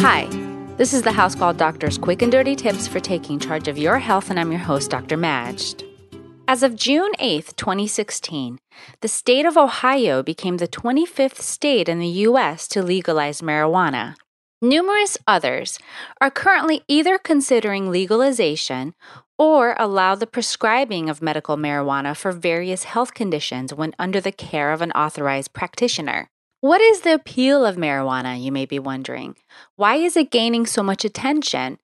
Hi, this is the House Call Doctor's quick and dirty tips for taking charge of your health, and I'm your host, Dr. Majd. As of June 8, 2016, the state of Ohio became the 25th state in the U.S. to legalize marijuana. Numerous others are currently either considering legalization or allow the prescribing of medical marijuana for various health conditions when under the care of an authorized practitioner. What is the appeal of marijuana, you may be wondering? Why is it gaining so much attention?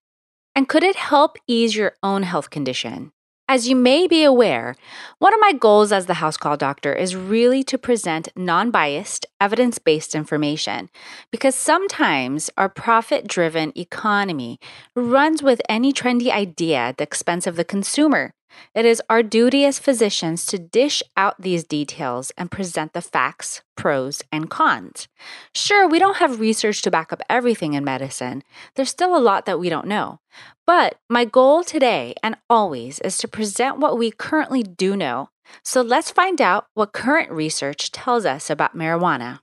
And could it help ease your own health condition? As you may be aware, one of my goals as the house call doctor is really to present non biased, evidence based information because sometimes our profit driven economy runs with any trendy idea at the expense of the consumer. It is our duty as physicians to dish out these details and present the facts, pros, and cons. Sure, we don't have research to back up everything in medicine. There's still a lot that we don't know. But my goal today and always is to present what we currently do know. So let's find out what current research tells us about marijuana.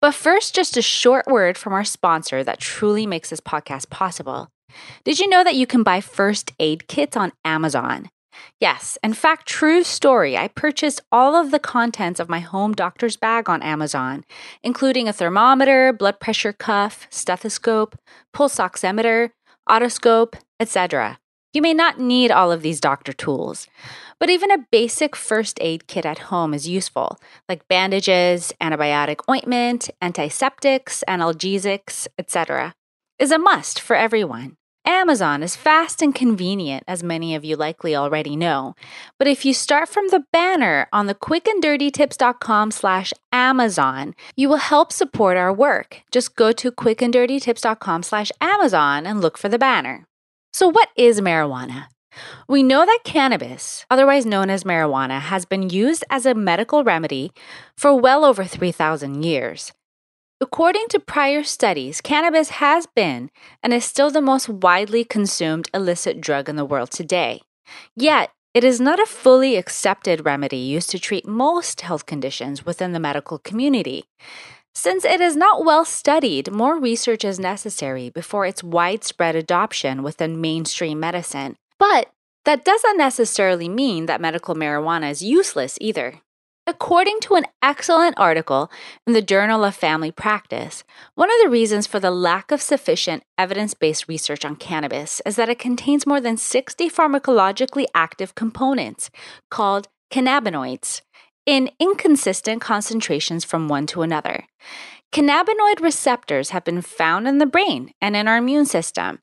But first, just a short word from our sponsor that truly makes this podcast possible. Did you know that you can buy first aid kits on Amazon? Yes, in fact, true story. I purchased all of the contents of my home doctor's bag on Amazon, including a thermometer, blood pressure cuff, stethoscope, pulse oximeter, otoscope, etc. You may not need all of these doctor tools, but even a basic first aid kit at home is useful, like bandages, antibiotic ointment, antiseptics, analgesics, etc., is a must for everyone. Amazon is fast and convenient, as many of you likely already know. But if you start from the banner on the quickanddirtytips.com slash Amazon, you will help support our work. Just go to quickanddirtytips.com slash Amazon and look for the banner. So what is marijuana? We know that cannabis, otherwise known as marijuana, has been used as a medical remedy for well over 3,000 years. According to prior studies, cannabis has been and is still the most widely consumed illicit drug in the world today. Yet, it is not a fully accepted remedy used to treat most health conditions within the medical community. Since it is not well studied, more research is necessary before its widespread adoption within mainstream medicine. But that doesn't necessarily mean that medical marijuana is useless either. According to an excellent article in the Journal of Family Practice, one of the reasons for the lack of sufficient evidence based research on cannabis is that it contains more than 60 pharmacologically active components called cannabinoids in inconsistent concentrations from one to another. Cannabinoid receptors have been found in the brain and in our immune system.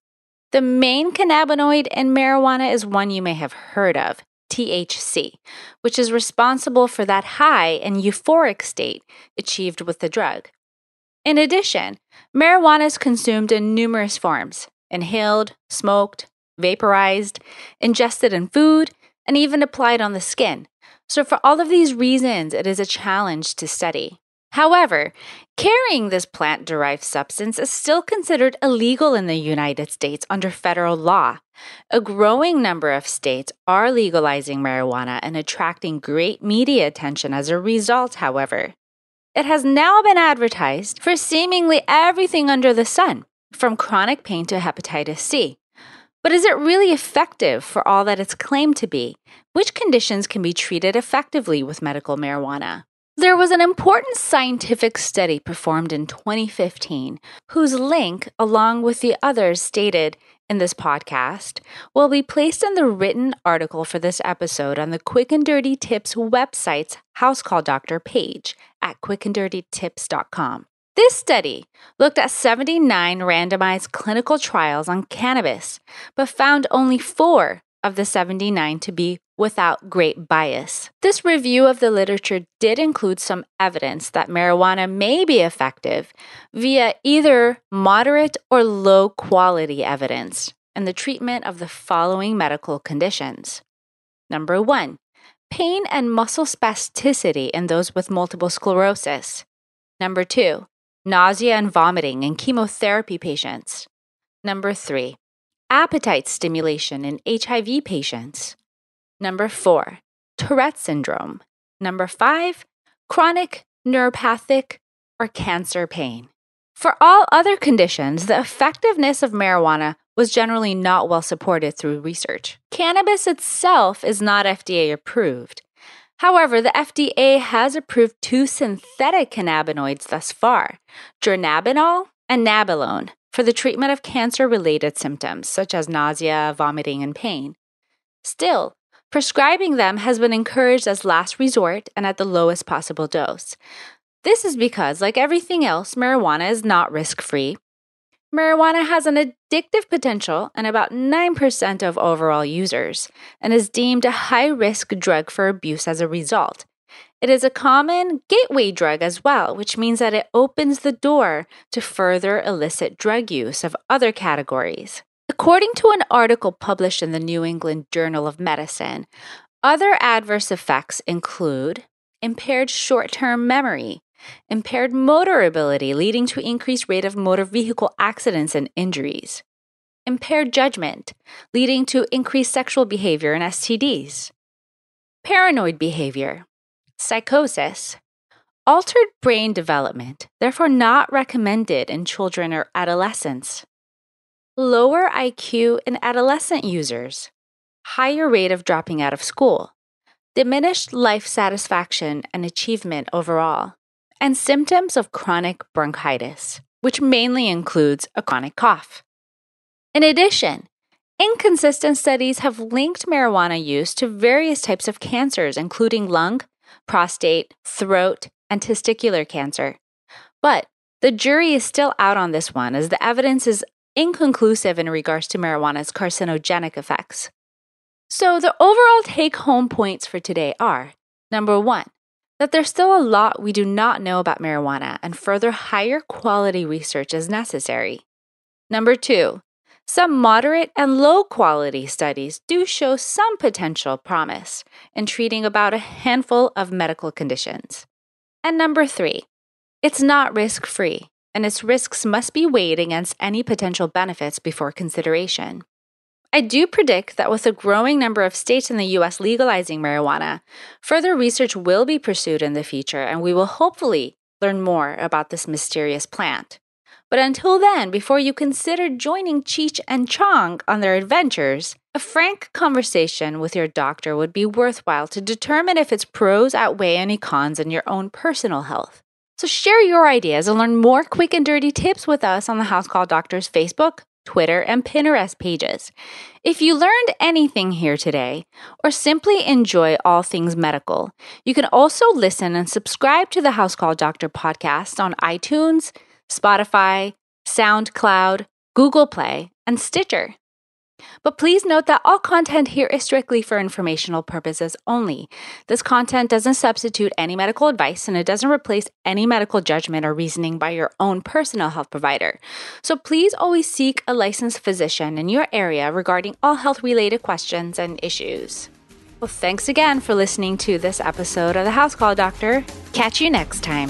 The main cannabinoid in marijuana is one you may have heard of THC, which is responsible for that high and euphoric state achieved with the drug. In addition, marijuana is consumed in numerous forms inhaled, smoked, vaporized, ingested in food, and even applied on the skin. So, for all of these reasons, it is a challenge to study. However, carrying this plant derived substance is still considered illegal in the United States under federal law. A growing number of states are legalizing marijuana and attracting great media attention as a result, however. It has now been advertised for seemingly everything under the sun, from chronic pain to hepatitis C. But is it really effective for all that it's claimed to be? Which conditions can be treated effectively with medical marijuana? There was an important scientific study performed in 2015 whose link, along with the others stated in this podcast, will be placed in the written article for this episode on the Quick and Dirty Tips website's House Call Doctor page at quickanddirtytips.com. This study looked at 79 randomized clinical trials on cannabis, but found only four of the 79 to be without great bias. This review of the literature did include some evidence that marijuana may be effective via either moderate or low quality evidence in the treatment of the following medical conditions. Number one, pain and muscle spasticity in those with multiple sclerosis. Number two, nausea and vomiting in chemotherapy patients. Number three, appetite stimulation in HIV patients. Number four, Tourette syndrome. Number five, chronic neuropathic or cancer pain. For all other conditions, the effectiveness of marijuana was generally not well supported through research. Cannabis itself is not FDA approved. However, the FDA has approved two synthetic cannabinoids thus far dronabinol and nabilone for the treatment of cancer related symptoms such as nausea, vomiting, and pain. Still, prescribing them has been encouraged as last resort and at the lowest possible dose. This is because, like everything else, marijuana is not risk free. Marijuana has an addictive potential in about 9% of overall users and is deemed a high risk drug for abuse as a result. It is a common gateway drug as well, which means that it opens the door to further illicit drug use of other categories. According to an article published in the New England Journal of Medicine, other adverse effects include impaired short term memory, impaired motor ability leading to increased rate of motor vehicle accidents and injuries, impaired judgment leading to increased sexual behavior and STDs, paranoid behavior, psychosis, altered brain development, therefore not recommended in children or adolescents, lower IQ in adolescent users, higher rate of dropping out of school, diminished life satisfaction and achievement overall, and symptoms of chronic bronchitis, which mainly includes a chronic cough. In addition, inconsistent studies have linked marijuana use to various types of cancers, including lung, prostate, throat, and testicular cancer. But the jury is still out on this one as the evidence is inconclusive in regards to marijuana's carcinogenic effects. So, the overall take home points for today are number one, that there's still a lot we do not know about marijuana and further higher quality research is necessary. Number two, some moderate and low quality studies do show some potential promise in treating about a handful of medical conditions. And number three, it's not risk free, and its risks must be weighed against any potential benefits before consideration. I do predict that with a growing number of states in the US legalizing marijuana, further research will be pursued in the future and we will hopefully learn more about this mysterious plant. But until then, before you consider joining Cheech and Chong on their adventures, a frank conversation with your doctor would be worthwhile to determine if its pros outweigh any cons in your own personal health. So share your ideas and learn more quick and dirty tips with us on the House Call Doctors Facebook, Twitter, and Pinterest pages. If you learned anything here today, or simply enjoy all things medical, you can also listen and subscribe to the House Call Doctor podcast on iTunes, Spotify, SoundCloud, Google Play, and Stitcher. But please note that all content here is strictly for informational purposes only. This content doesn't substitute any medical advice and it doesn't replace any medical judgment or reasoning by your own personal health provider. So please always seek a licensed physician in your area regarding all health related questions and issues. Well, thanks again for listening to this episode of the House Call Doctor. Catch you next time.